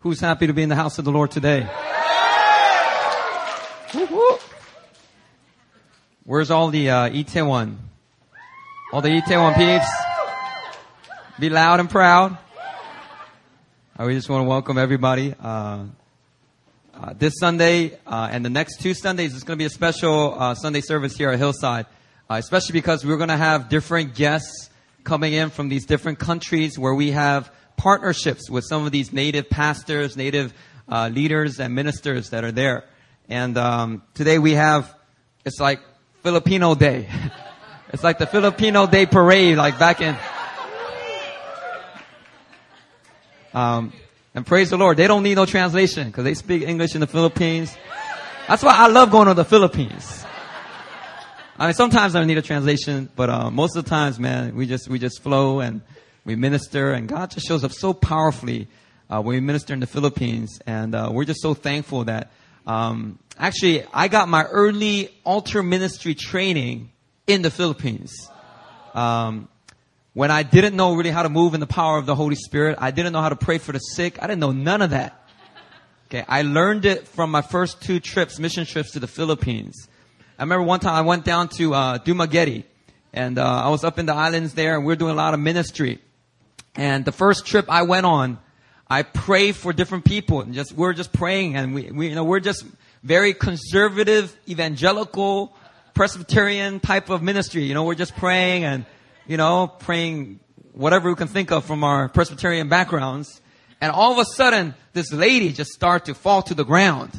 Who's happy to be in the house of the Lord today? Where's all the uh, Itaewon? All the Itaewon peeps? Be loud and proud. Uh, we just want to welcome everybody. Uh, uh, this Sunday uh, and the next two Sundays, it's going to be a special uh, Sunday service here at Hillside, uh, especially because we're going to have different guests coming in from these different countries where we have partnerships with some of these native pastors, native uh, leaders, and ministers that are there. And um, today we have, it's like Filipino Day. it's like the Filipino Day parade, like back in. Um, and praise the Lord, they don't need no translation because they speak English in the Philippines. That's why I love going to the Philippines. I mean, sometimes I need a translation, but uh, most of the times, man, we just we just flow and we minister, and God just shows up so powerfully uh, when we minister in the Philippines, and uh, we're just so thankful that. Um, actually, I got my early altar ministry training in the Philippines. Um, when I didn't know really how to move in the power of the Holy Spirit, I didn't know how to pray for the sick. I didn't know none of that. Okay, I learned it from my first two trips, mission trips to the Philippines. I remember one time I went down to uh, Dumaguete, and uh, I was up in the islands there, and we are doing a lot of ministry. And the first trip I went on, I prayed for different people, and just we're just praying, and we, we you know we're just very conservative, evangelical, Presbyterian type of ministry. You know, we're just praying and you know praying whatever we can think of from our Presbyterian backgrounds. And all of a sudden, this lady just started to fall to the ground,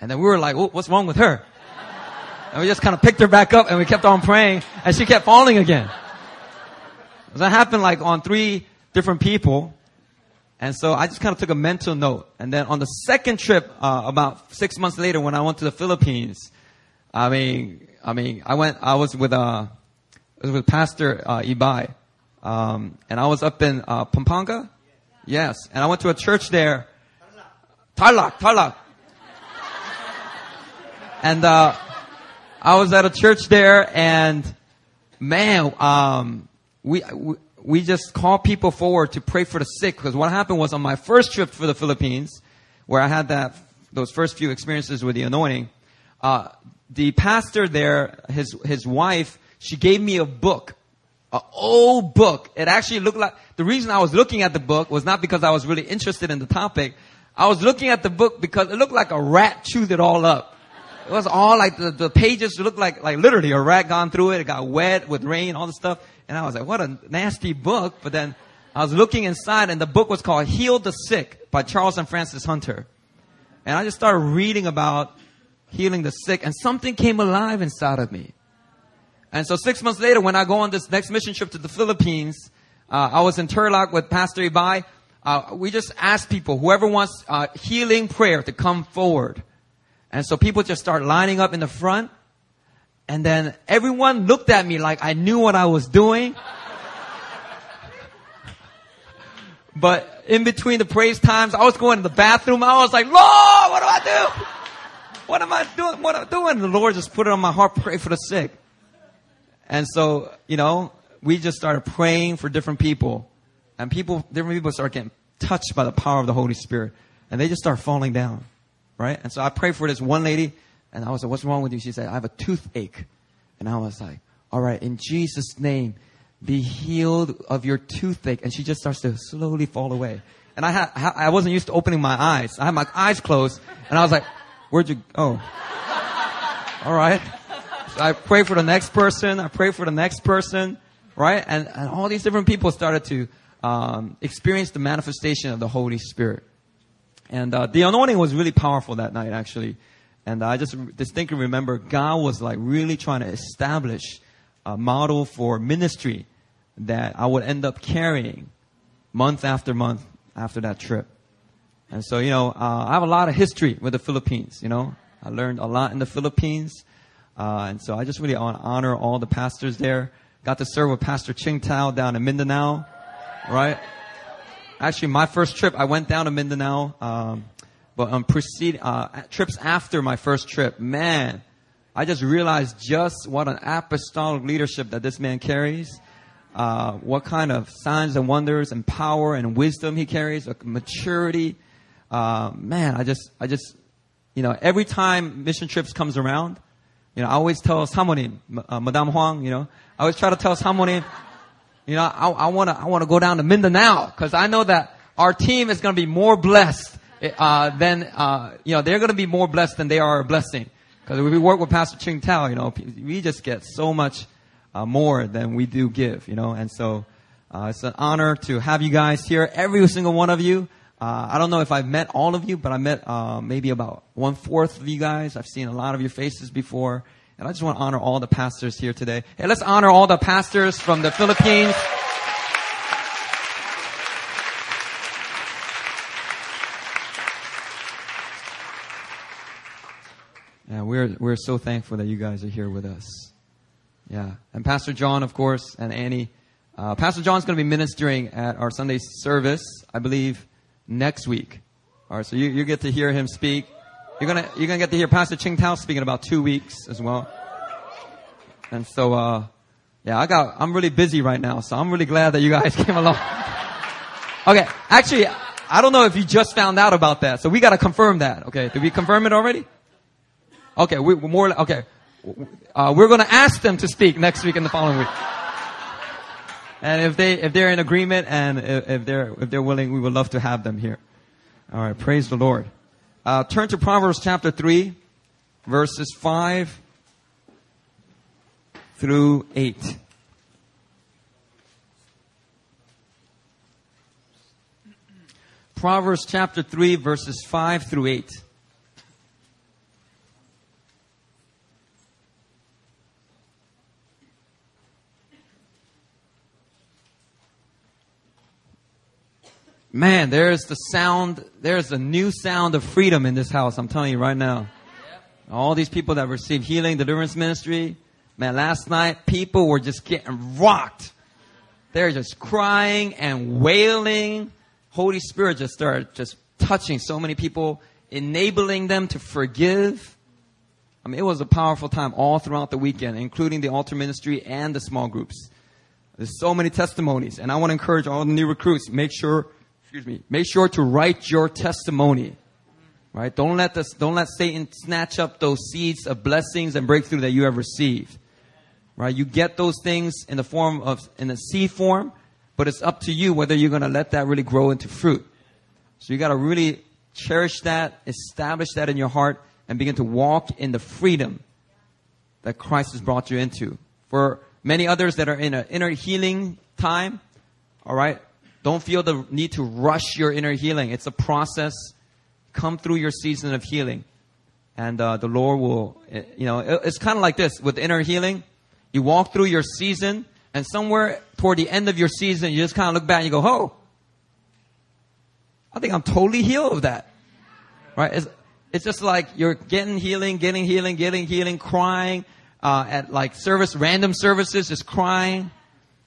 and then we were like, "What's wrong with her?" And we just kind of picked her back up and we kept on praying and she kept falling again. That happened like on three different people. And so I just kind of took a mental note. And then on the second trip, uh, about six months later, when I went to the Philippines, I mean, I mean, I went, I was with, uh, was with Pastor, uh, Ibai. Um, and I was up in, uh, Pampanga. Yes. And I went to a church there. Tarlac, Tarlac. And, uh, I was at a church there and man, um, we, we just call people forward to pray for the sick because what happened was on my first trip for the Philippines, where I had that, those first few experiences with the anointing, uh, the pastor there, his, his wife, she gave me a book, an old book. It actually looked like, the reason I was looking at the book was not because I was really interested in the topic. I was looking at the book because it looked like a rat chewed it all up. It was all like the, the pages looked like, like literally a rat gone through it. It got wet with rain, all the stuff. And I was like, what a nasty book. But then I was looking inside and the book was called Heal the Sick by Charles and Frances Hunter. And I just started reading about healing the sick and something came alive inside of me. And so six months later, when I go on this next mission trip to the Philippines, uh, I was in Tarlac with Pastor Ibai. Uh, we just asked people, whoever wants uh, healing prayer to come forward. And so people just start lining up in the front. And then everyone looked at me like I knew what I was doing. but in between the praise times, I was going to the bathroom. I was like, Lord, what do I do? What am I doing? What am I doing? The Lord just put it on my heart, pray for the sick. And so, you know, we just started praying for different people. And people, different people start getting touched by the power of the Holy Spirit. And they just start falling down right? And so I prayed for this one lady, and I was like, what's wrong with you? She said, I have a toothache. And I was like, all right, in Jesus' name, be healed of your toothache. And she just starts to slowly fall away. And I had, I wasn't used to opening my eyes. I had my eyes closed, and I was like, where'd you, oh. all right. So I pray for the next person. I pray for the next person, right? And, and all these different people started to um, experience the manifestation of the Holy Spirit. And uh, the anointing was really powerful that night, actually. And I just distinctly remember God was like really trying to establish a model for ministry that I would end up carrying month after month after that trip. And so, you know, uh, I have a lot of history with the Philippines, you know. I learned a lot in the Philippines. Uh, and so I just really want to honor all the pastors there. Got to serve with Pastor Ching Tao down in Mindanao, right? actually my first trip, I went down to Mindanao, um, but on preceding uh, trips after my first trip, man, I just realized just what an apostolic leadership that this man carries. Uh, what kind of signs and wonders and power and wisdom he carries, maturity. uh, man, I just, I just, you know, every time mission trips comes around, you know, I always tell Samonim, uh, Madame Huang, you know, I always try to tell Samonim, you know, I, I wanna, I wanna go down to Mindanao, cause I know that our team is gonna be more blessed, uh, than, uh, you know, they're gonna be more blessed than they are a blessing. Cause we work with Pastor Ching Tao, you know, we just get so much, uh, more than we do give, you know, and so, uh, it's an honor to have you guys here, every single one of you. Uh, I don't know if I've met all of you, but I met uh, maybe about one fourth of you guys. I've seen a lot of your faces before, and I just want to honor all the pastors here today. Hey, let's honor all the pastors from the Philippines. Yeah, we're we're so thankful that you guys are here with us. Yeah, and Pastor John, of course, and Annie. Uh, Pastor John's going to be ministering at our Sunday service, I believe next week. All right, so you, you get to hear him speak. You're gonna you're gonna get to hear Pastor Ching Tao speak in about two weeks as well. And so, uh, yeah, I got I'm really busy right now, so I'm really glad that you guys came along. okay, actually, I don't know if you just found out about that, so we got to confirm that. Okay, did we confirm it already? Okay, we, are more okay. Uh, we're gonna ask them to speak next week and the following week. And if they, if they're in agreement and if they're, if they're willing, we would love to have them here. All right. Praise the Lord. Uh, turn to Proverbs chapter 3, verses 5 through 8. Proverbs chapter 3, verses 5 through 8. Man, there's the sound, there's a new sound of freedom in this house. I'm telling you right now. All these people that received healing, deliverance ministry, man, last night people were just getting rocked. They're just crying and wailing. Holy Spirit just started just touching so many people, enabling them to forgive. I mean, it was a powerful time all throughout the weekend, including the altar ministry and the small groups. There's so many testimonies, and I want to encourage all the new recruits, make sure excuse me, make sure to write your testimony. Right? Don't let this, don't let Satan snatch up those seeds of blessings and breakthrough that you have received. Right? You get those things in the form of, in a seed form, but it's up to you whether you're going to let that really grow into fruit. So you got to really cherish that, establish that in your heart, and begin to walk in the freedom that Christ has brought you into. For many others that are in an inner healing time, all right, don't feel the need to rush your inner healing. It's a process. Come through your season of healing. And uh, the Lord will, eh, you know, it's kind of like this with inner healing. You walk through your season, and somewhere toward the end of your season, you just kind of look back and you go, oh, I think I'm totally healed of that. Right? It's, it's just like you're getting healing, getting healing, getting healing, crying uh, at like service, random services, just crying.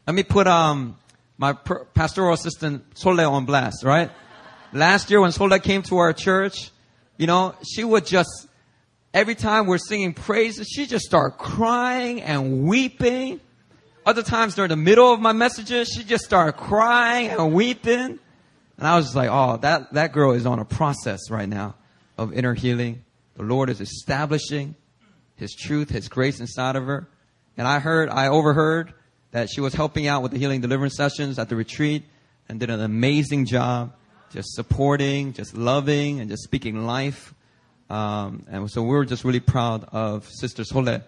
Let me put um, my pastoral assistant Sole on blast, right? Last year when Sole came to our church, you know, she would just, every time we're singing praises, she just start crying and weeping. Other times during the middle of my messages, she just started crying and weeping. And I was just like, oh, that, that girl is on a process right now of inner healing. The Lord is establishing His truth, His grace inside of her. And I heard, I overheard that she was helping out with the healing deliverance sessions at the retreat and did an amazing job just supporting, just loving, and just speaking life. Um, and so we are just really proud of Sister Sole.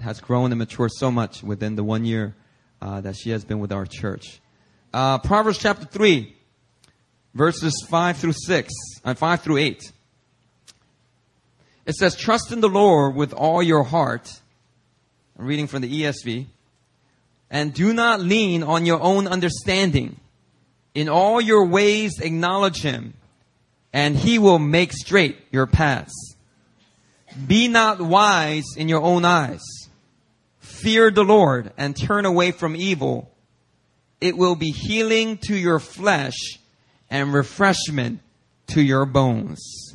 Has grown and matured so much within the one year uh, that she has been with our church. Uh, Proverbs chapter 3, verses 5 through 6, and uh, 5 through 8. It says, Trust in the Lord with all your heart. I'm reading from the ESV and do not lean on your own understanding. In all your ways acknowledge him, and he will make straight your paths. Be not wise in your own eyes. Fear the Lord and turn away from evil. It will be healing to your flesh and refreshment to your bones.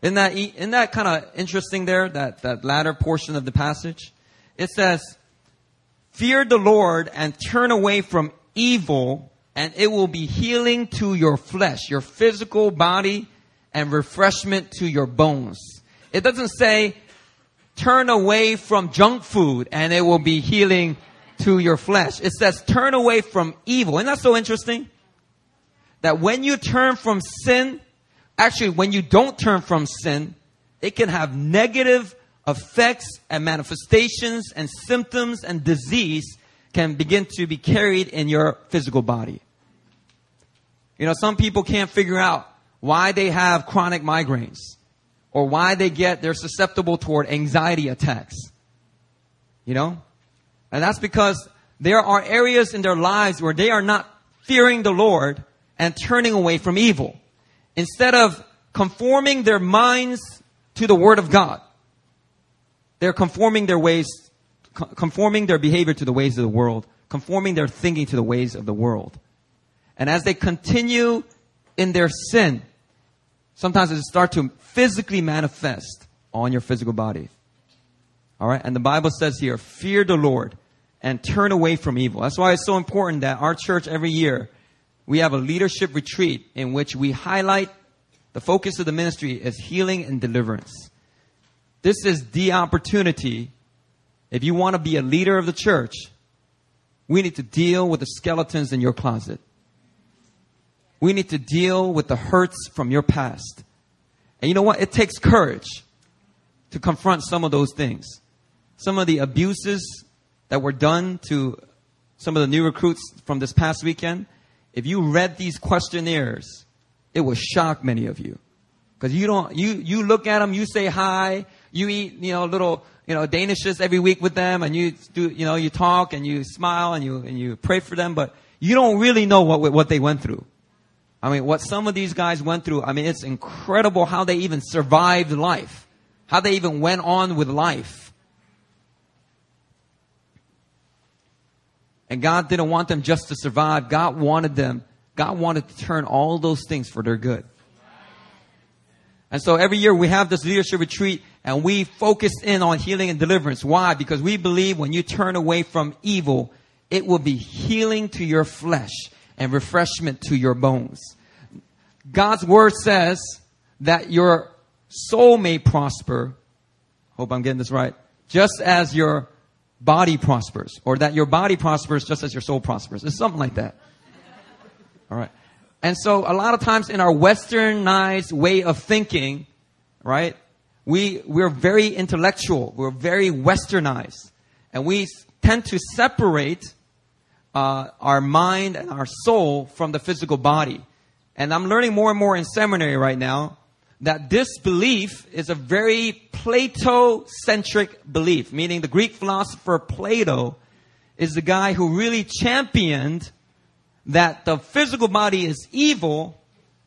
Isn't that, isn't that kind of interesting there, that, that latter portion of the passage? It says, fear the Lord and turn away from evil, and it will be healing to your flesh, your physical body, and refreshment to your bones. It doesn't say turn away from junk food and it will be healing to your flesh. It says turn away from evil. Isn't that so interesting? That when you turn from sin, actually when you don't turn from sin, it can have negative effects and manifestations and symptoms and disease can begin to be carried in your physical body. You know, some people can't figure out why they have chronic migraines or why they get, they're susceptible toward anxiety attacks. You know? And that's because there are areas in their lives where they are not fearing the Lord and turning away from evil. Instead of conforming their minds to the Word of God, they're conforming their ways, conforming their behavior to the ways of the world, conforming their thinking to the ways of the world. And as they continue in their sin, sometimes it starts to physically manifest on your physical body. All right. And the Bible says here, fear the Lord and turn away from evil. That's why it's so important that our church every year, we have a leadership retreat in which we highlight the focus of the ministry is healing and deliverance. This is the opportunity. If you want to be a leader of the church, we need to deal with the skeletons in your closet. We need to deal with the hurts from your past. And you know what? It takes courage to confront some of those things. Some of the abuses that were done to some of the new recruits from this past weekend. If you read these questionnaires, it will shock many of you. Cause you don't, you, you look at them, you say hi, you eat, you know, little, you know, danishes every week with them and you do, you know, you talk and you smile and you, and you pray for them, but you don't really know what, what they went through. I mean, what some of these guys went through, I mean, it's incredible how they even survived life. How they even went on with life. And God didn't want them just to survive. God wanted them, God wanted to turn all those things for their good. And so every year we have this leadership retreat and we focus in on healing and deliverance. Why? Because we believe when you turn away from evil, it will be healing to your flesh and refreshment to your bones. God's word says that your soul may prosper. Hope I'm getting this right. Just as your body prospers, or that your body prospers just as your soul prospers. It's something like that. All right. And so a lot of times in our westernized way of thinking, right? We, we're very intellectual. We're very westernized. And we tend to separate uh, our mind and our soul from the physical body. And I'm learning more and more in seminary right now that this belief is a very Plato-centric belief, meaning the Greek philosopher Plato is the guy who really championed that the physical body is evil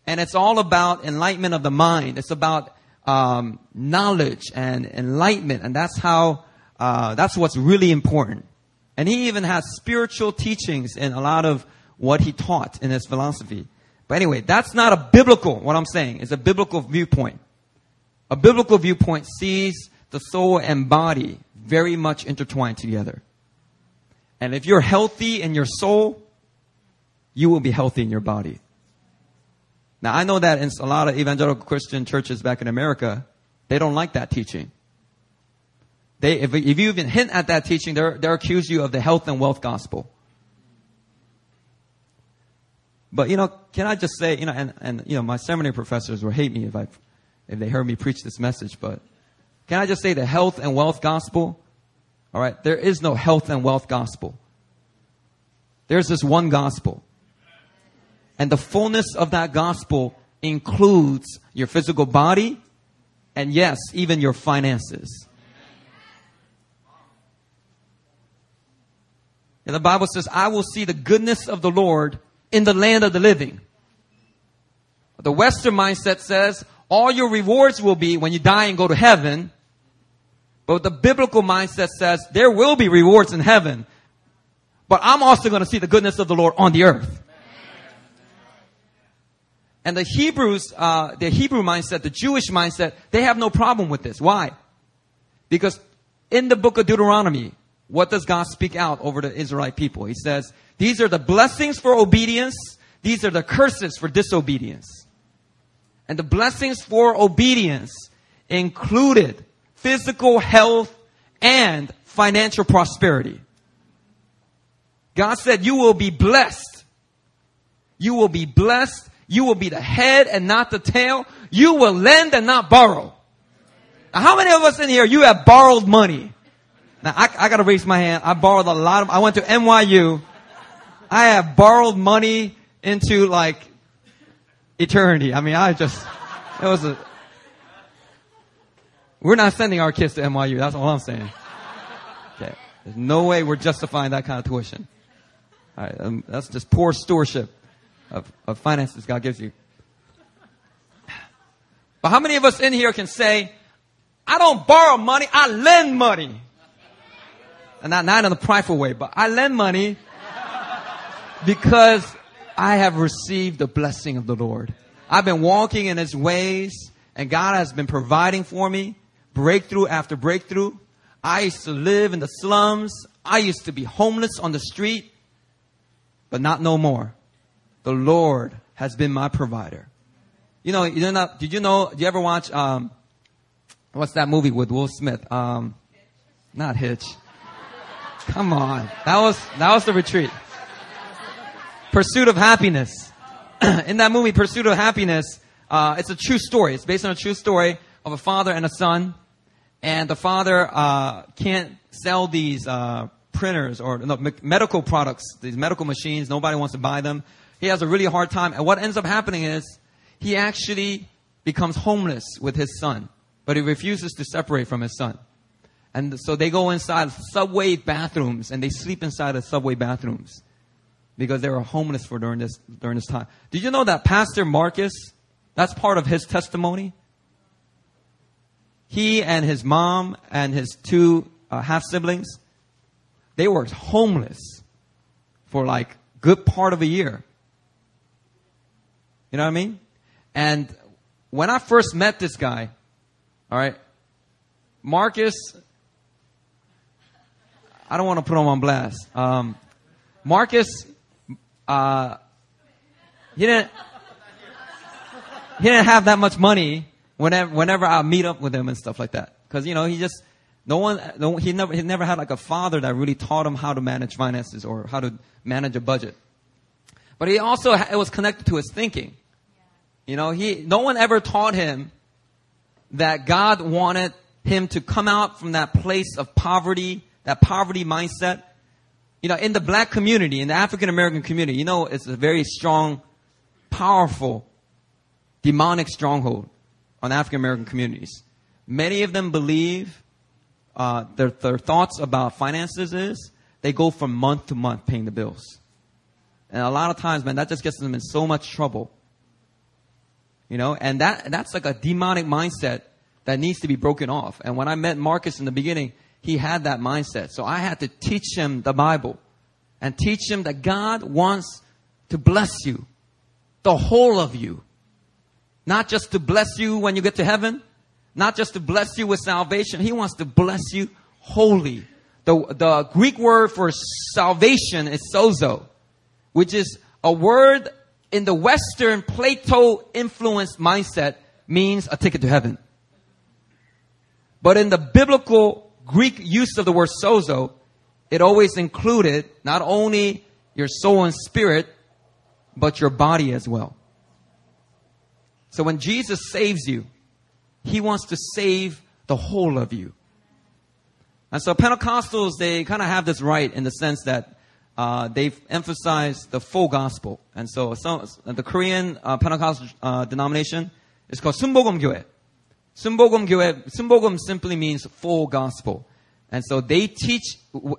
and it's all about enlightenment of the mind. It's about um, knowledge and enlightenment, and that's how uh, that's what's really important. And he even has spiritual teachings in a lot of what he taught in his philosophy. But anyway, that's not a biblical, what I'm saying. It's a biblical viewpoint. A biblical viewpoint sees the soul and body very much intertwined together. And if you're healthy in your soul, you will be healthy in your body. Now, I know that in a lot of evangelical Christian churches back in America, they don't like that teaching. They, if, if you even hint at that teaching, they're, they're accuse you of the health and wealth gospel. But, you know, can I just say, you know, and, and, you know, my seminary professors will hate me if I, if they heard me preach this message, but can I just say the health and wealth gospel? All right. There is no health and wealth gospel. There's this one gospel. And the fullness of that gospel includes your physical body and yes, even your finances. And the Bible says, I will see the goodness of the Lord in the land of the living. The Western mindset says, all your rewards will be when you die and go to heaven. But the biblical mindset says, there will be rewards in heaven. But I'm also going to see the goodness of the Lord on the earth. And the Hebrews, uh, the Hebrew mindset, the Jewish mindset, they have no problem with this. Why? Because in the book of Deuteronomy, what does God speak out over the Israelite people? He says, these are the blessings for obedience. These are the curses for disobedience. And the blessings for obedience included physical health and financial prosperity. God said, you will be blessed. You will be blessed. You will be the head and not the tail. You will lend and not borrow. Now, how many of us in here, you have borrowed money? Now, I, I gotta raise my hand. I borrowed a lot of, I went to NYU. I have borrowed money into like eternity. I mean, I just, it was a, we're not sending our kids to NYU. That's all I'm saying. Okay. There's no way we're justifying that kind of tuition. All right. Um, that's just poor stewardship of, of finances God gives you. But how many of us in here can say, I don't borrow money, I lend money? And not, not in a prideful way, but I lend money because I have received the blessing of the Lord. I've been walking in His ways and God has been providing for me breakthrough after breakthrough. I used to live in the slums. I used to be homeless on the street, but not no more. The Lord has been my provider. You know, you know, did you know, did you ever watch, um, what's that movie with Will Smith? Um, not Hitch. Come on. That was, that was the retreat. Pursuit of Happiness. in that movie, Pursuit of Happiness, uh, it's a true story. It's based on a true story of a father and a son. And the father uh, can't sell these uh, printers or no, medical products, these medical machines. Nobody wants to buy them. He has a really hard time. And what ends up happening is he actually becomes homeless with his son, but he refuses to separate from his son. And so they go inside subway bathrooms and they sleep inside the subway bathrooms because they were homeless for during this during this time. Did you know that Pastor Marcus? That's part of his testimony. He and his mom and his two uh, half siblings, they were homeless for like good part of a year. You know what I mean? And when I first met this guy, all right, Marcus, I don't want to put him on blast. Um, Marcus uh, he didn't, he didn't have that much money whenever, whenever I meet up with him and stuff like that. Cause, you know, he just, no one, no, he never, he never had like a father that really taught him how to manage finances or how to manage a budget. But he also, it was connected to his thinking. You know, he, no one ever taught him that God wanted him to come out from that place of poverty, that poverty mindset, you know, in the black community, in the African American community, you know, it's a very strong, powerful, demonic stronghold on African American communities. Many of them believe uh, their, their thoughts about finances is they go from month to month paying the bills. And a lot of times, man, that just gets them in so much trouble. You know, and that, that's like a demonic mindset that needs to be broken off. And when I met Marcus in the beginning, he had that mindset. So I had to teach him the Bible and teach him that God wants to bless you, the whole of you. Not just to bless you when you get to heaven, not just to bless you with salvation. He wants to bless you wholly. The, the Greek word for salvation is sozo, which is a word in the Western Plato influenced mindset means a ticket to heaven. But in the biblical Greek use of the word sozo, it always included not only your soul and spirit, but your body as well. So when Jesus saves you, He wants to save the whole of you. And so Pentecostals, they kind of have this right in the sense that uh, they've emphasized the full gospel. And so some, the Korean uh, Pentecostal uh, denomination is called Sunbogum Gyoe. Sunbogum Gyoe, Sunbogum simply means full gospel. And so they teach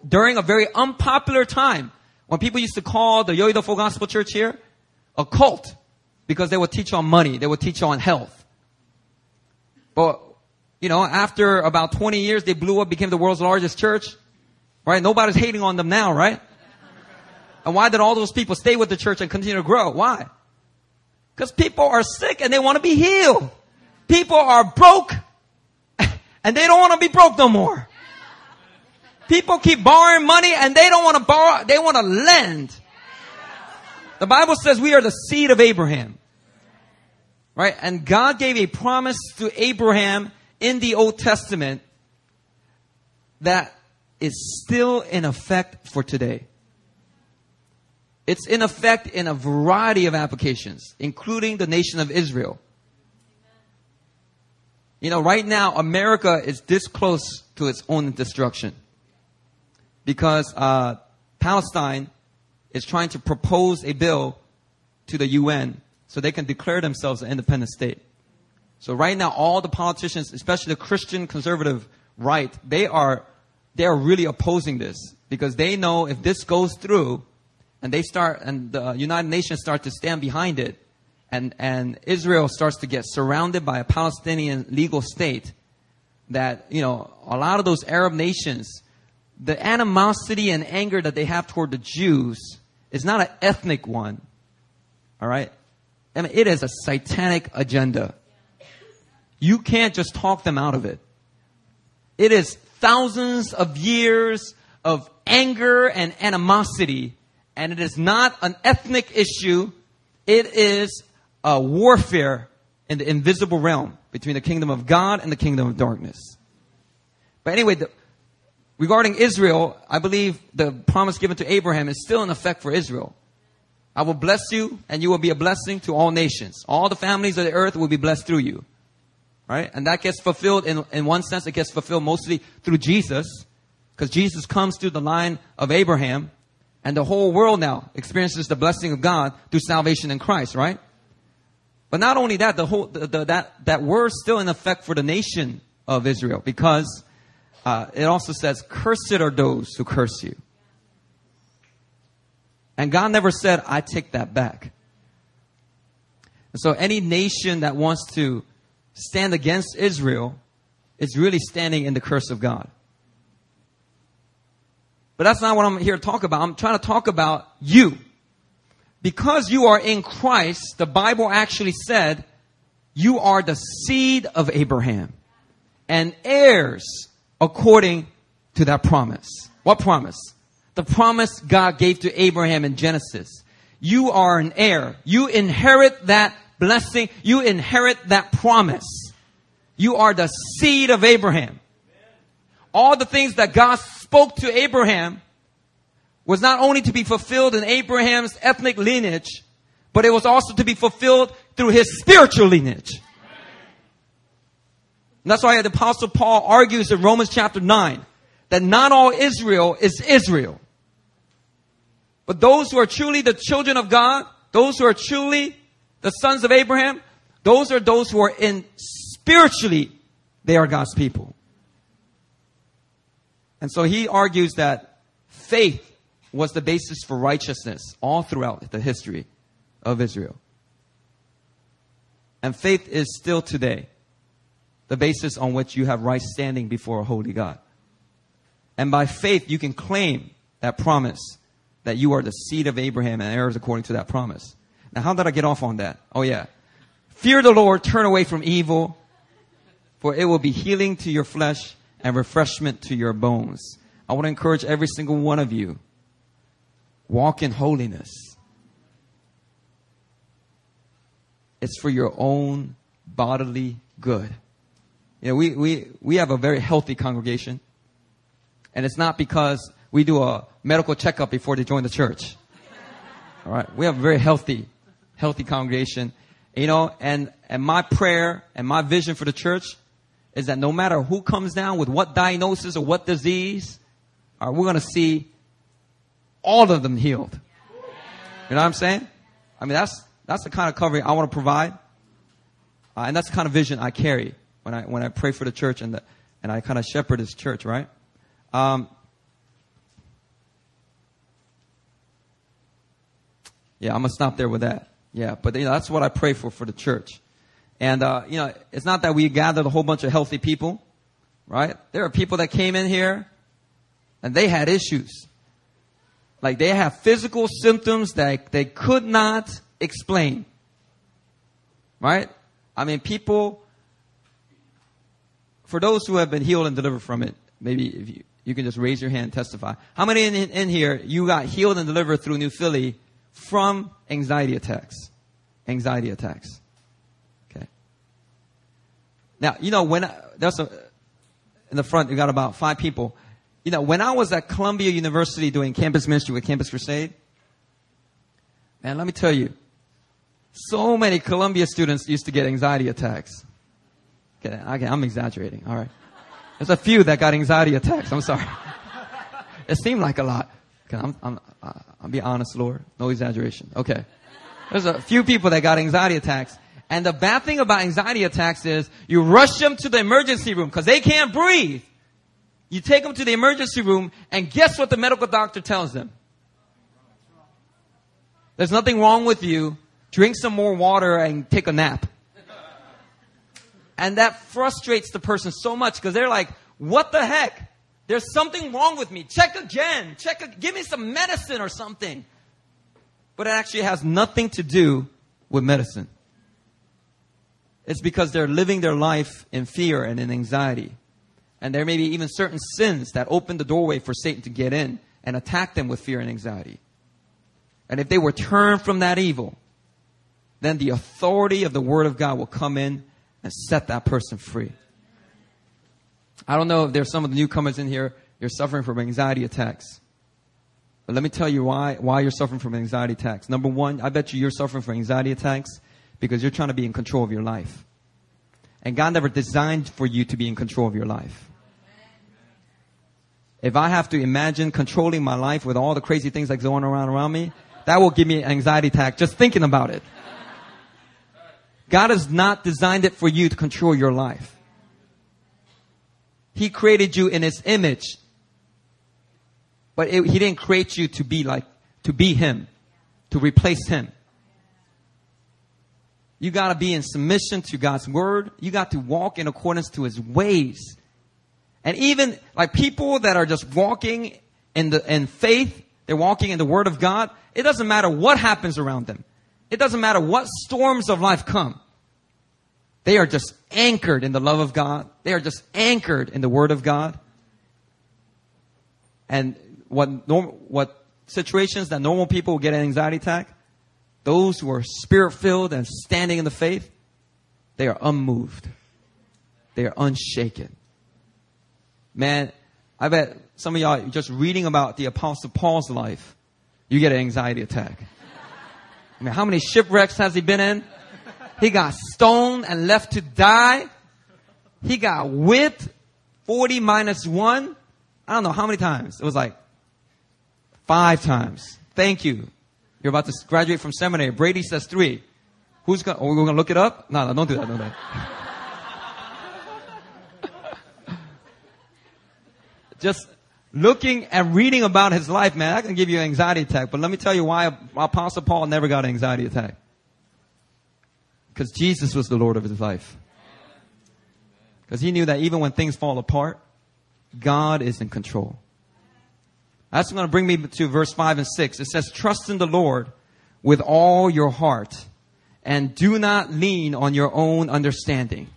during a very unpopular time when people used to call the Yoido Full Gospel Church here a cult because they would teach on money, they would teach on health. But, you know, after about 20 years, they blew up, became the world's largest church. Right? Nobody's hating on them now, right? And why did all those people stay with the church and continue to grow? Why? Because people are sick and they want to be healed. People are broke and they don't want to be broke no more. People keep borrowing money and they don't want to borrow, they want to lend. The Bible says we are the seed of Abraham. Right? And God gave a promise to Abraham in the Old Testament that is still in effect for today. It's in effect in a variety of applications, including the nation of Israel. You know, right now, America is this close to its own destruction because uh, Palestine is trying to propose a bill to the UN so they can declare themselves an independent state. So right now, all the politicians, especially the Christian conservative right, they are they are really opposing this because they know if this goes through, and they start and the United Nations start to stand behind it, and and Israel starts to get surrounded by a Palestinian legal state, that you know a lot of those Arab nations, the animosity and anger that they have toward the Jews is not an ethnic one. All right, I mean it is a satanic agenda. You can't just talk them out of it. It is thousands of years of anger and animosity, and it is not an ethnic issue. It is a warfare in the invisible realm between the kingdom of God and the kingdom of darkness. But anyway, the, regarding Israel, I believe the promise given to Abraham is still in effect for Israel. I will bless you and you will be a blessing to all nations. All the families of the earth will be blessed through you. Right? And that gets fulfilled in, in one sense, it gets fulfilled mostly through Jesus, because Jesus comes through the line of Abraham, and the whole world now experiences the blessing of God through salvation in Christ, right? But not only that, the whole, the, the, that, that word still in effect for the nation of Israel, because uh, it also says, cursed are those who curse you. And God never said, I take that back. And so any nation that wants to stand against Israel is really standing in the curse of God. But that's not what I'm here to talk about. I'm trying to talk about you. Because you are in Christ, the Bible actually said, you are the seed of Abraham and heirs according to that promise. What promise? The promise God gave to Abraham in Genesis. You are an heir. You inherit that blessing. You inherit that promise. You are the seed of Abraham. All the things that God spoke to Abraham was not only to be fulfilled in Abraham's ethnic lineage, but it was also to be fulfilled through his spiritual lineage. And that's why the apostle Paul argues in Romans chapter 9 that not all Israel is Israel. But those who are truly the children of God, those who are truly the sons of Abraham, those are those who are in spiritually, they are God's people. And so he argues that faith was the basis for righteousness all throughout the history of Israel. And faith is still today the basis on which you have right standing before a holy God. And by faith, you can claim that promise that you are the seed of Abraham and heirs according to that promise. Now, how did I get off on that? Oh, yeah. Fear the Lord, turn away from evil, for it will be healing to your flesh and refreshment to your bones. I want to encourage every single one of you walk in holiness. It's for your own bodily good. You know, we, we, we have a very healthy congregation. And it's not because we do a medical checkup before they join the church. All right. We have a very healthy healthy congregation. You know, and, and my prayer and my vision for the church is that no matter who comes down with what diagnosis or what disease, uh, we're going to see all of them healed. You know what I'm saying? I mean, that's, that's the kind of covering I want to provide. Uh, and that's the kind of vision I carry when I, when I pray for the church and the, and I kind of shepherd this church, right? Um, yeah, I'm going to stop there with that. Yeah, but you know, that's what I pray for for the church. And, uh, you know, it's not that we gathered a whole bunch of healthy people, right? There are people that came in here and they had issues. Like they have physical symptoms that they could not explain. Right? I mean, people, for those who have been healed and delivered from it, maybe if you, You can just raise your hand and testify. How many in, in here, you got healed and delivered through New Philly from anxiety attacks? Anxiety attacks. Okay. Now, you know, when, I, there's a, in the front, you got about five people. You know, when I was at Columbia University doing campus ministry with Campus Crusade, man, let me tell you, so many Columbia students used to get anxiety attacks. Okay, I'm exaggerating. All right. There's a few that got anxiety attacks. I'm sorry. it seemed like a lot. Okay, I'm, I'm, uh, I'll be honest, Lord. No exaggeration. Okay. There's a few people that got anxiety attacks. And the bad thing about anxiety attacks is you rush them to the emergency room because they can't breathe. You take them to the emergency room and guess what the medical doctor tells them? There's nothing wrong with you. Drink some more water and take a nap. And that frustrates the person so much because they're like, what the heck? There's something wrong with me. Check again. Check. A- give me some medicine or something. But it actually has nothing to do with medicine. It's because they're living their life in fear and in anxiety. And there may be even certain sins that open the doorway for Satan to get in and attack them with fear and anxiety. And if they were turned from that evil, then the authority of the Word of God will come in and set that person free. I don't know if there's some of the newcomers in here, you're suffering from anxiety attacks. But let me tell you why, why you're suffering from anxiety attacks. Number one, I bet you you're suffering from anxiety attacks because you're trying to be in control of your life. And God never designed for you to be in control of your life. If I have to imagine controlling my life with all the crazy things that's going around around me, that will give me an anxiety attack just thinking about it. God has not designed it for you to control your life. He created you in His image. But it, He didn't create you to be like, to be Him, to replace Him. You gotta be in submission to God's Word. You got to walk in accordance to His ways. And even like people that are just walking in the, in faith, they're walking in the Word of God. It doesn't matter what happens around them. It doesn't matter what storms of life come. They are just anchored in the love of God. They are just anchored in the Word of God. And what norm, what situations that normal people get an anxiety attack, those who are spirit filled and standing in the faith, they are unmoved. They are unshaken. Man, I bet some of y'all just reading about the apostle Paul's life, you get an anxiety attack. I mean, how many shipwrecks has he been in? He got stoned and left to die. He got whipped 40 minus one. I don't know how many times. It was like five times. Thank you. You're about to graduate from seminary. Brady says three. Who's going to, oh, are we going to look it up? No, no, don't do that. Don't do that. Just looking and reading about his life, man, that can give you an anxiety attack. But let me tell you why Apostle Paul never got an anxiety attack. Because Jesus was the Lord of his life. Because he knew that even when things fall apart, God is in control. That's going to bring me to verse 5 and 6. It says, Trust in the Lord with all your heart and do not lean on your own understanding.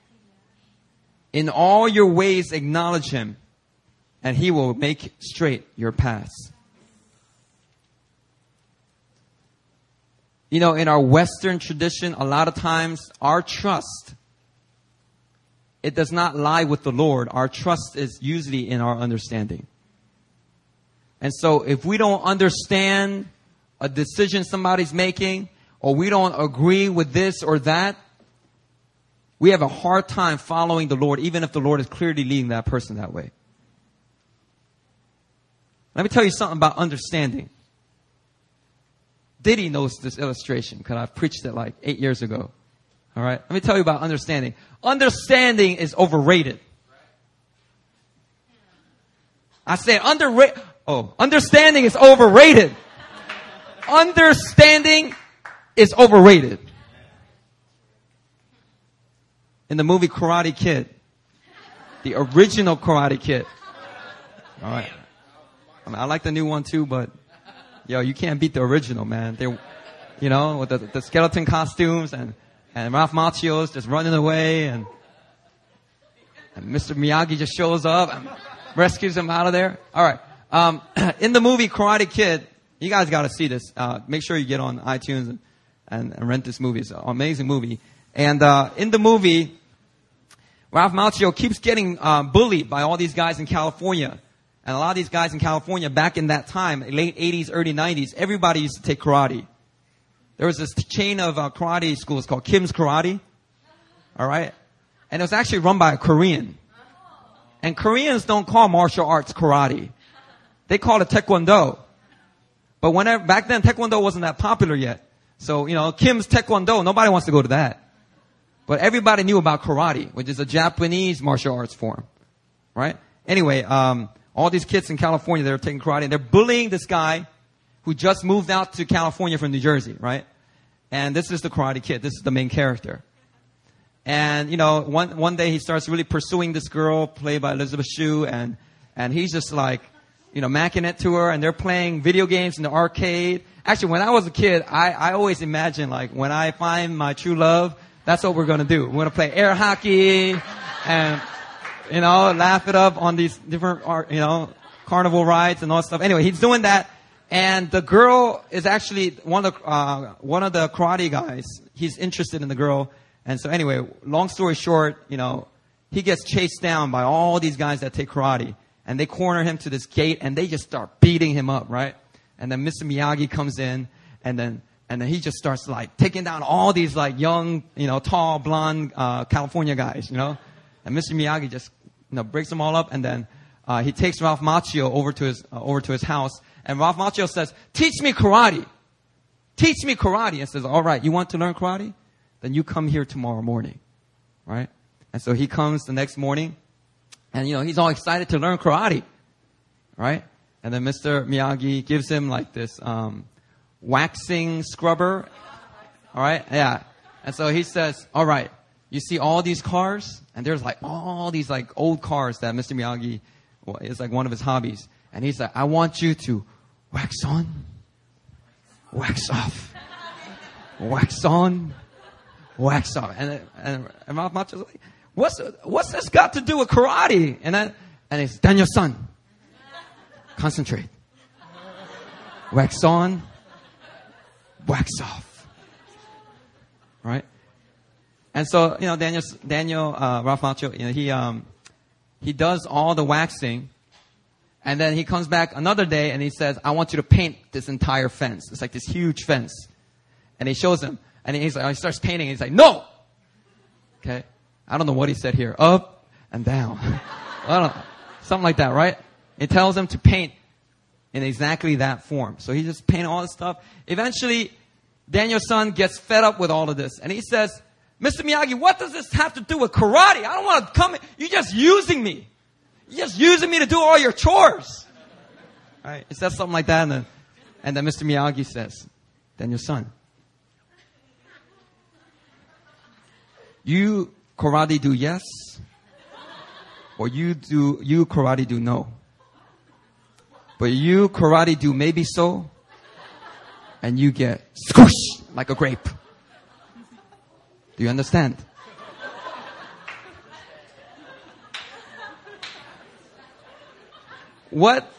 In all your ways acknowledge him and he will make straight your paths. You know, in our Western tradition, a lot of times our trust, it does not lie with the Lord. Our trust is usually in our understanding. And so if we don't understand a decision somebody's making, or we don't agree with this or that, we have a hard time following the Lord, even if the Lord is clearly leading that person that way. Let me tell you something about understanding. Diddy knows this illustration because I've preached it like eight years ago. All right. Let me tell you about understanding. Understanding is overrated. I said underrated. Oh, understanding is overrated. understanding is overrated. In the movie Karate Kid, the original Karate Kid. All right. I, mean, I like the new one too, but yo, you can't beat the original, man. They, you know, with the, the skeleton costumes and, and Ralph Macchio's just running away and, and Mr. Miyagi just shows up. And, rescues him out of there. All right. Um, in the movie Karate Kid, you guys got to see this. Uh, make sure you get on iTunes and, and, and rent this movie. It's an amazing movie. And uh, in the movie, Ralph Macchio keeps getting uh, bullied by all these guys in California. And a lot of these guys in California back in that time, late 80s, early 90s, everybody used to take karate. There was this chain of uh, karate schools called Kim's Karate. All right? And it was actually run by a Korean. And Koreans don't call martial arts karate. They call it taekwondo. But whenever, back then taekwondo wasn't that popular yet. So, you know, Kim's taekwondo, nobody wants to go to that. But everybody knew about karate, which is a Japanese martial arts form. Right? Anyway, um, all these kids in California, they're taking karate and they're bullying this guy who just moved out to California from New Jersey, right? And this is the karate kid. This is the main character. And, you know, one, one day he starts really pursuing this girl played by Elizabeth Shue and, and he's just like, you know, macking it to her and they're playing video games in the arcade. Actually, when I was a kid, I, I always imagined like when I find my true love, that's what we're gonna do. We're gonna play air hockey and, you know, laugh it up on these different, you know, carnival rides and all that stuff. Anyway, he's doing that. And the girl is actually one of the, uh, one of the karate guys. He's interested in the girl. And so anyway, long story short, you know, he gets chased down by all these guys that take karate and they corner him to this gate and they just start beating him up, right? And then Mr. Miyagi comes in and then, and then he just starts like taking down all these like young, you know, tall, blonde, uh, California guys, you know? And Mr. Miyagi just, you know, breaks them all up and then, uh, he takes Ralph Macchio over to his, uh, over to his house and Ralph Macchio says, teach me karate. Teach me karate. And says, all right, you want to learn karate? Then you come here tomorrow morning. Right? And so he comes the next morning and, you know, he's all excited to learn karate. Right? And then Mr. Miyagi gives him like this, um, waxing scrubber. All right? Yeah. And so he says, all right, you see all these cars? And there's like all these like old cars that Mr. Miyagi is like one of his hobbies. And he's like, I want you to wax on, wax off, wax on, wax off. And, and, and Ralph Macchio's like, what's, what's this got to do with karate? And then, and it's Son. Concentrate. Wax on, wax off. Right? And so, you know, Daniel, Daniel, uh, Ralph Macchio, you know, he, um, he does all the waxing. And then he comes back another day and he says, I want you to paint this entire fence. It's like this huge fence. And he shows him. And he's like, he starts painting. And he's like, no! Okay. I don't know what he said here. Up and down. Something like that, right? It tells him to paint in exactly that form. So he just painted all this stuff. Eventually, Daniel's son gets fed up with all of this. And he says, Mr. Miyagi, what does this have to do with karate? I don't want to come in. You're just using me. You're just using me to do all your chores. Right? It says something like that. And then, and then Mr. Miyagi says, Daniel's son, you karate do yes, or you do, you karate do no. But you karate do maybe so, and you get squish like a grape. Do you understand? what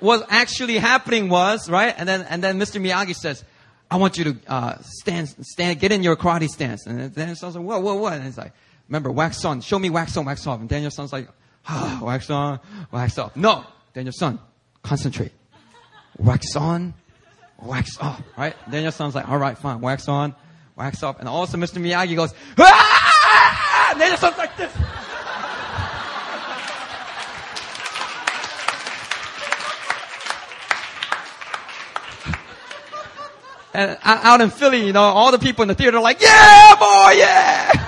was actually happening was, right? And then, and then Mr. Miyagi says, I want you to, uh, stand, stand, get in your karate stance. And then Daniel-san's like, whoa, whoa, what? And it's like, remember, wax on, show me wax on, wax off. And Daniel-san's like, ah, wax on, wax off. No! Daniel-san, concentrate. Wax on, wax off, right? Daniel-san's like, alright, fine, wax on, wax off. And all of a sudden Mr. Miyagi goes, ah! And Daniel-san's like this. And out in Philly, you know, all the people in the theater are like, yeah, boy, yeah.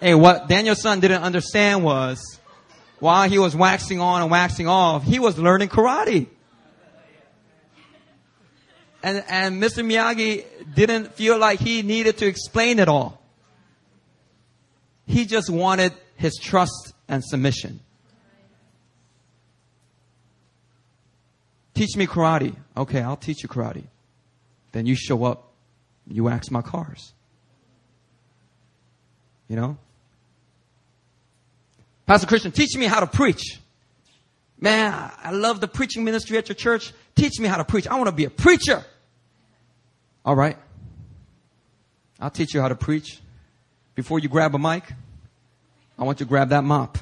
Hey, what Daniel's son didn't understand was, while he was waxing on and waxing off, he was learning karate. And, and Mr. Miyagi didn't feel like he needed to explain it all. He just wanted his trust and submission. Teach me karate. Okay, I'll teach you karate. Then you show up, you wax my cars. You know? Pastor Christian, teach me how to preach. Man, I love the preaching ministry at your church. Teach me how to preach. I want to be a preacher. All right. I'll teach you how to preach. Before you grab a mic, I want you to grab that mop.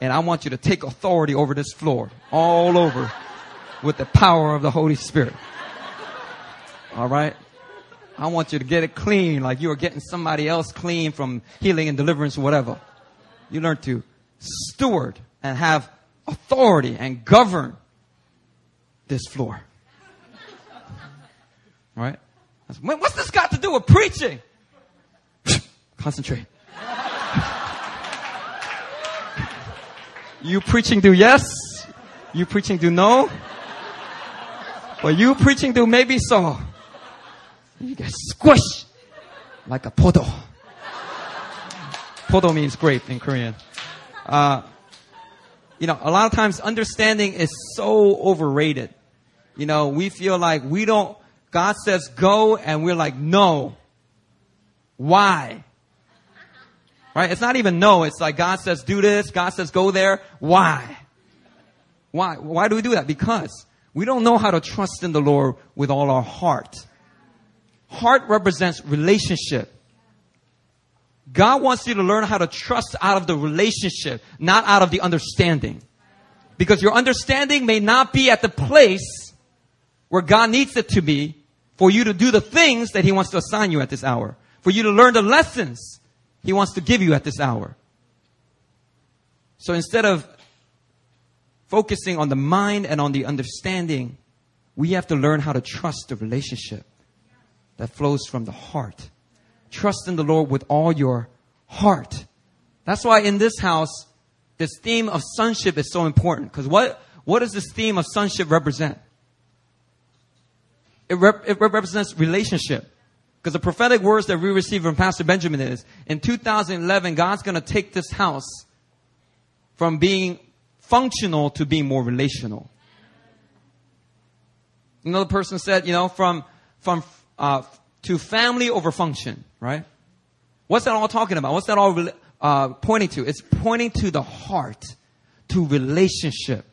And I want you to take authority over this floor, all over, with the power of the Holy Spirit. All right? I want you to get it clean like you are getting somebody else clean from healing and deliverance or whatever. You learn to steward and have authority and govern this floor. Right? What's this got to do with preaching? Concentrate. you preaching do yes? You preaching do no? Or you preaching do maybe so? You get squished like a podo. Podo means grape in Korean. Uh, you know, a lot of times understanding is so overrated. You know, we feel like we don't, God says go and we're like, no. Why? Right? It's not even no. It's like God says do this. God says go there. Why? Why? Why do we do that? Because we don't know how to trust in the Lord with all our heart. Heart represents relationship. God wants you to learn how to trust out of the relationship, not out of the understanding. Because your understanding may not be at the place where God needs it to be for you to do the things that He wants to assign you at this hour. For you to learn the lessons He wants to give you at this hour. So instead of focusing on the mind and on the understanding, we have to learn how to trust the relationship that flows from the heart. Trust in the Lord with all your heart. That's why in this house, this theme of sonship is so important. Because what, what does this theme of sonship represent? It, rep, it represents relationship. Because the prophetic words that we receive from Pastor Benjamin is, in 2011, God's going to take this house from being functional to being more relational. Another person said, you know, from, from, uh, to family over function, right? What's that all talking about? What's that all uh, pointing to? It's pointing to the heart, to relationship,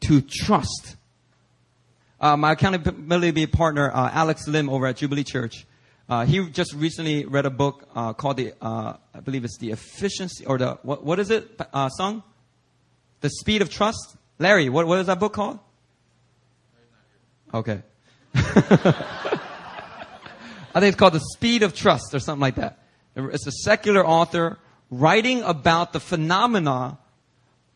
to trust. Uh, my accountability partner, uh, Alex Lim over at Jubilee Church, uh, he just recently read a book uh, called the, uh, I believe it's the efficiency or the what, what is it? Uh, song, the speed of trust. Larry, what what is that book called? Okay. I think it's called the speed of trust or something like that. It's a secular author writing about the phenomena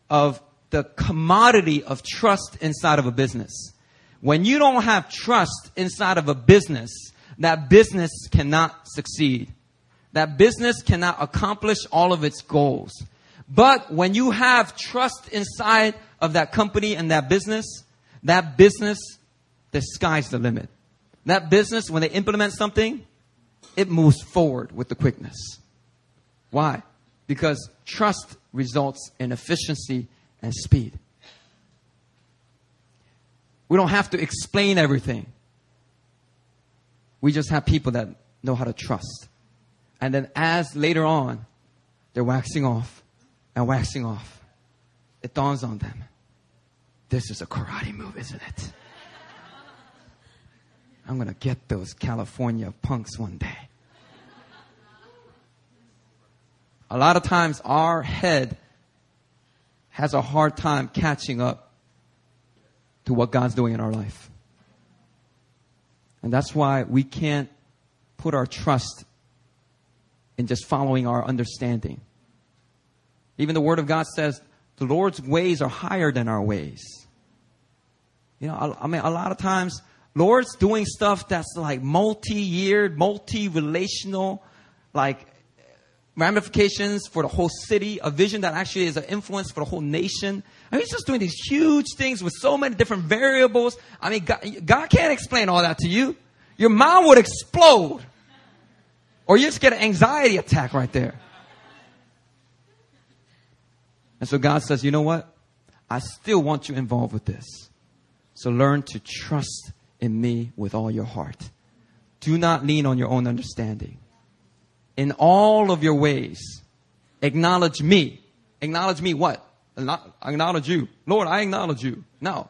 of the commodity of trust inside of a business. When you don't have trust inside of a business, that business cannot succeed. That business cannot accomplish all of its goals. But when you have trust inside of that company and that business, that business, the sky's the limit. That business, when they implement something, it moves forward with the quickness. Why? Because trust results in efficiency and speed. We don't have to explain everything. We just have people that know how to trust. And then as later on, they're waxing off and waxing off, it dawns on them. This is a karate move, isn't it? I'm going to get those California punks one day. A lot of times our head has a hard time catching up to what God's doing in our life. And that's why we can't put our trust in just following our understanding. Even the Word of God says the Lord's ways are higher than our ways. You know, I, mean, a lot of times, Lord's doing stuff that's like multi-year, multi-relational, like ramifications for the whole city, a vision that actually is an influence for the whole nation. I mean, he's just doing these huge things with so many different variables. I mean, God, God can't explain all that to you. Your mind would explode. Or you just get an anxiety attack right there. And so God says, you know what? I still want you involved with this. So learn to trust in me with all your heart. Do not lean on your own understanding. In all of your ways, acknowledge me. Acknowledge me what? Acknowledge you. Lord, I acknowledge you. No.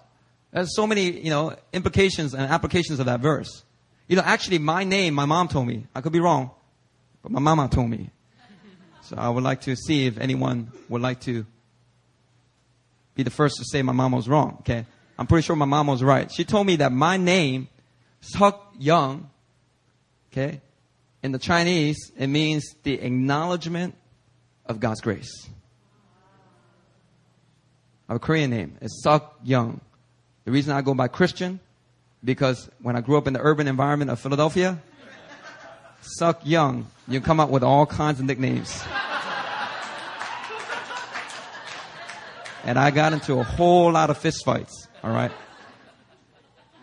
There's so many, you know, implications and applications of that verse. You know, actually my name, my mom told me. I could be wrong, but my mama told me. So I would like to see if anyone would like to be the first to say my mom was wrong. Okay. I'm pretty sure my mom was right. She told me that my name, Seok Young, okay, in the Chinese, it means the acknowledgement of God's grace. I a Korean name. It's Seok Young. The reason I go by Christian, because when I grew up in the urban environment of Philadelphia, Seok Young, you come up with all kinds of nicknames. And I got into a whole lot of fistfights. All right.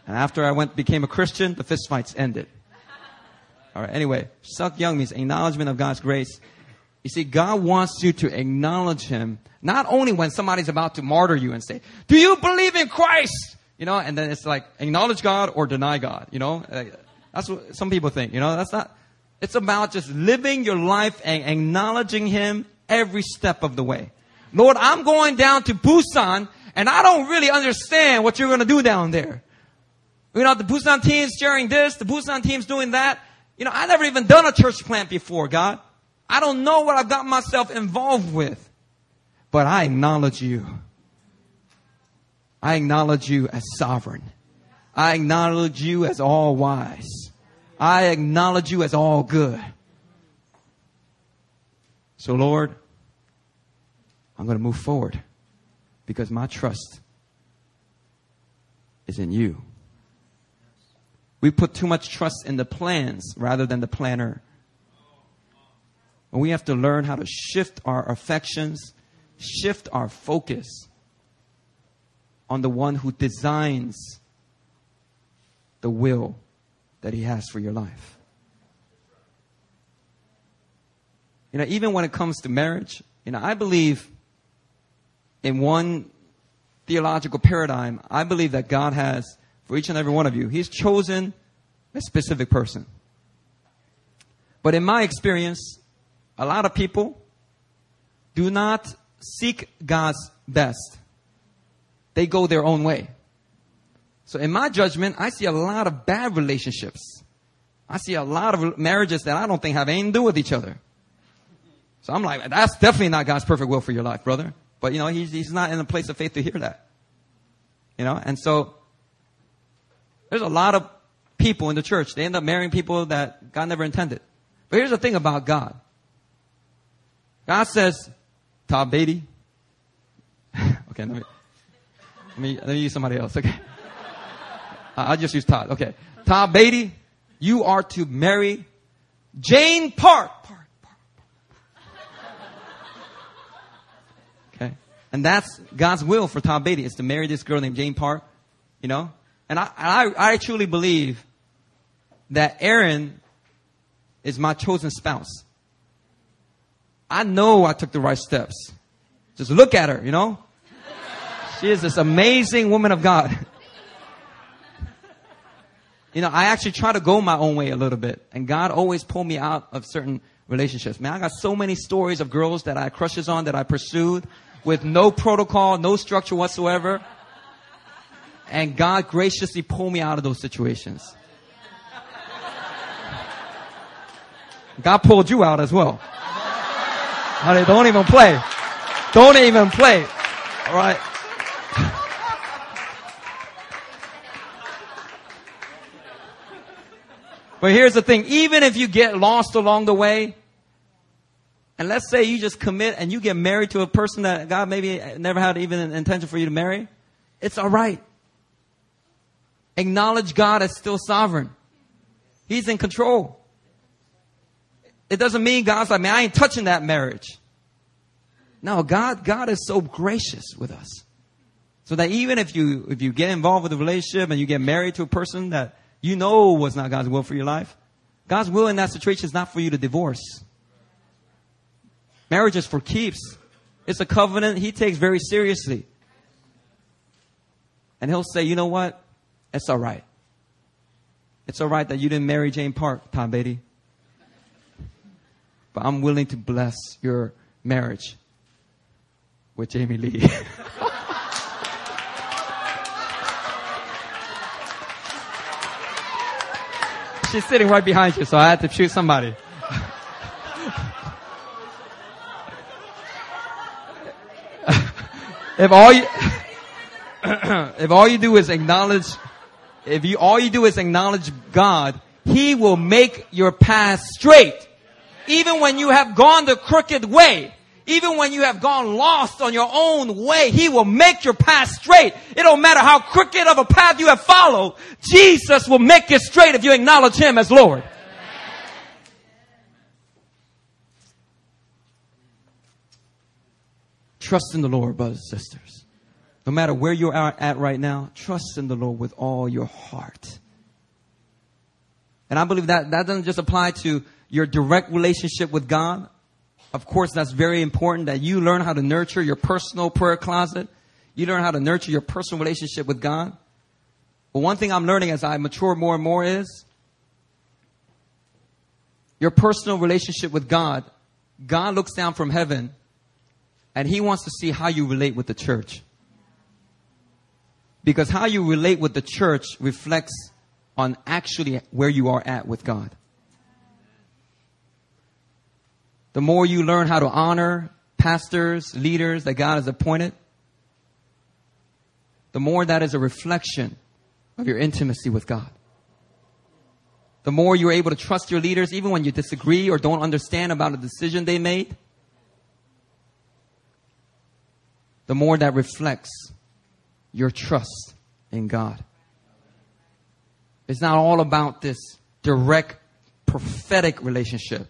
And after I went became a Christian, the fistfights ended. All right. Anyway, Seok Young means acknowledgement of God's grace. You see, God wants you to acknowledge Him not only when somebody's about to martyr you and say, "Do you believe in Christ?" You know, and then it's like acknowledge God or deny God. You know, uh, that's what some people think. You know, that's not. It's about just living your life and acknowledging Him every step of the way. Lord, I'm going down to Busan and I don't really understand what you're going to do down there. You know, the Busan team's sharing this, the Busan team's doing that. You know, I never even done a church plant before, God. I don't know what I've got myself involved with. But I acknowledge you. I acknowledge you as sovereign. I acknowledge you as all wise. I acknowledge you as all good. So Lord, I'm going to move forward because my trust is in you. We put too much trust in the plans rather than the planner. And we have to learn how to shift our affections, shift our focus on the one who designs the will that he has for your life. You know, even when it comes to marriage, you know, I believe in one theological paradigm, I believe that God has, for each and every one of you, He's chosen a specific person. But in my experience, a lot of people do not seek God's best. They go their own way. So in my judgment, I see a lot of bad relationships. I see a lot of marriages that I don't think have anything to do with each other. So I'm like, that's definitely not God's perfect will for your life, brother. But, you know, he's, he's not in a place of faith to hear that. You know, and so there's a lot of people in the church. They end up marrying people that God never intended. But here's the thing about God. God says, Todd Beatty. okay, let me, let me, let me use somebody else. Okay. I'll just use Todd. Okay. Todd Beatty, you are to marry Jane Park. And that's God's will for Tom Beatty is to marry this girl named Jane Park, you know? And I, I, I truly believe that Aaron is my chosen spouse. I know I took the right steps. Just look at her, you know? She is this amazing woman of God. you know, I actually try to go my own way a little bit. And God always pulled me out of certain relationships. Man, I got so many stories of girls that I crushes on that I pursued with no protocol, no structure whatsoever. And God graciously pulled me out of those situations. God pulled you out as well. Honey, don't even play. Don't even play. All right. But here's the thing. Even if you get lost along the way, and let's say you just commit and you get married to a person that God maybe never had even an intention for you to marry. It's alright. Acknowledge God as still sovereign. He's in control. It doesn't mean God's like, man, I ain't touching that marriage. No, God, God is so gracious with us. So that even if you, if you get involved with a relationship and you get married to a person that you know was not God's will for your life, God's will in that situation is not for you to divorce. Marriage is for keeps. It's a covenant he takes very seriously. And he'll say, you know what? It's all right. It's all right that you didn't marry Jane Park, Tom Beatty. But I'm willing to bless your marriage with Jamie Lee. She's sitting right behind you, so I had to choose somebody. If all you, if all you do is acknowledge, if you, all you do is acknowledge God, He will make your path straight. Even when you have gone the crooked way, even when you have gone lost on your own way, He will make your path straight. It don't matter how crooked of a path you have followed, Jesus will make it straight if you acknowledge Him as Lord. Trust in the Lord, brothers and sisters. No matter where you are at right now, trust in the Lord with all your heart. And I believe that that doesn't just apply to your direct relationship with God. Of course, that's very important that you learn how to nurture your personal prayer closet. You learn how to nurture your personal relationship with God. But one thing I'm learning as I mature more and more is your personal relationship with God. God looks down from heaven and he wants to see how you relate with the church. Because how you relate with the church reflects on actually where you are at with God. The more you learn how to honor pastors, leaders that God has appointed, the more that is a reflection of your intimacy with God. The more you're able to trust your leaders, even when you disagree or don't understand about a decision they made, the more that reflects your trust in God. It's not all about this direct prophetic relationship.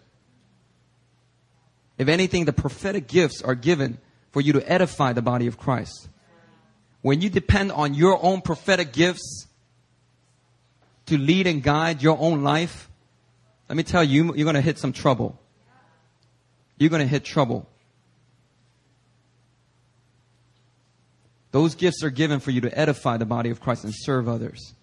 If anything, the prophetic gifts are given for you to edify the body of Christ. When you depend on your own prophetic gifts to lead and guide your own life, let me tell you, you're going to hit some trouble. You're going to hit trouble. Those gifts are given for you to edify the body of Christ and serve others.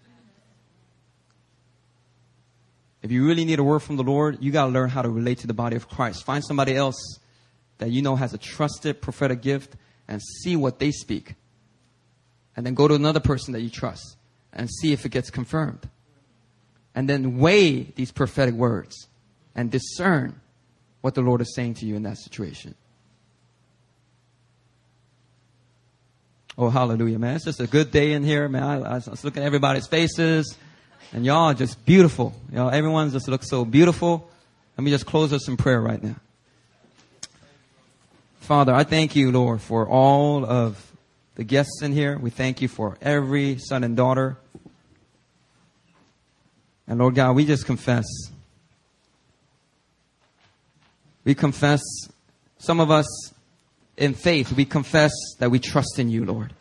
If you really need a word from the Lord, you got to learn how to relate to the body of Christ. Find somebody else that you know has a trusted prophetic gift and see what they speak. And then go to another person that you trust and see if it gets confirmed. And then weigh these prophetic words and discern what the Lord is saying to you in that situation. Oh, hallelujah, man. It's just a good day in here, man. I, I was looking at everybody's faces, and y'all are just beautiful. Y'all, everyone just looks so beautiful. Let me just close us in prayer right now. Father, I thank you, Lord, for all of the guests in here. We thank you for every son and daughter. And Lord God, we just confess. We confess, some of us in faith, we confess that we trust in you, Lord.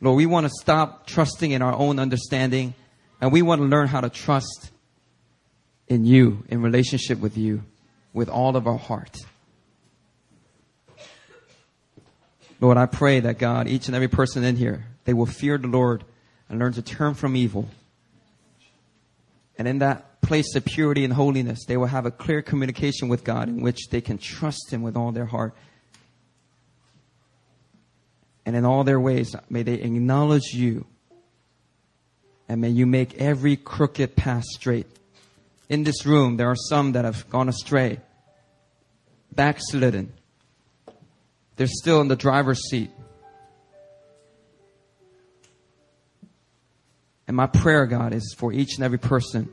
Lord, we want to stop trusting in our own understanding and we want to learn how to trust in you, in relationship with you, with all of our heart. Lord, I pray that God, each and every person in here, they will fear the Lord and learn to turn from evil. And in that place of purity and holiness, they will have a clear communication with God in which they can trust Him with all their heart. And in all their ways, may they acknowledge you. And may you make every crooked path straight. In this room, there are some that have gone astray, backslidden. They're still in the driver's seat. And my prayer, God, is for each and every person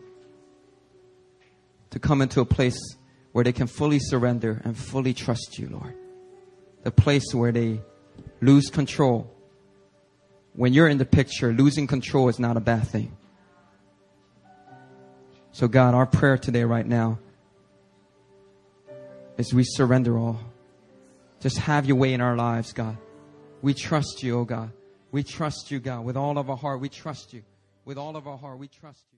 to come into a place where they can fully surrender and fully trust you, Lord. The place where they lose control. When you're in the picture, losing control is not a bad thing. So, God, our prayer today, right now, is we surrender all. Just have your way in our lives, God. We trust you, oh God. We trust you, God. With all of our heart, we trust you. With all of our heart, we trust you.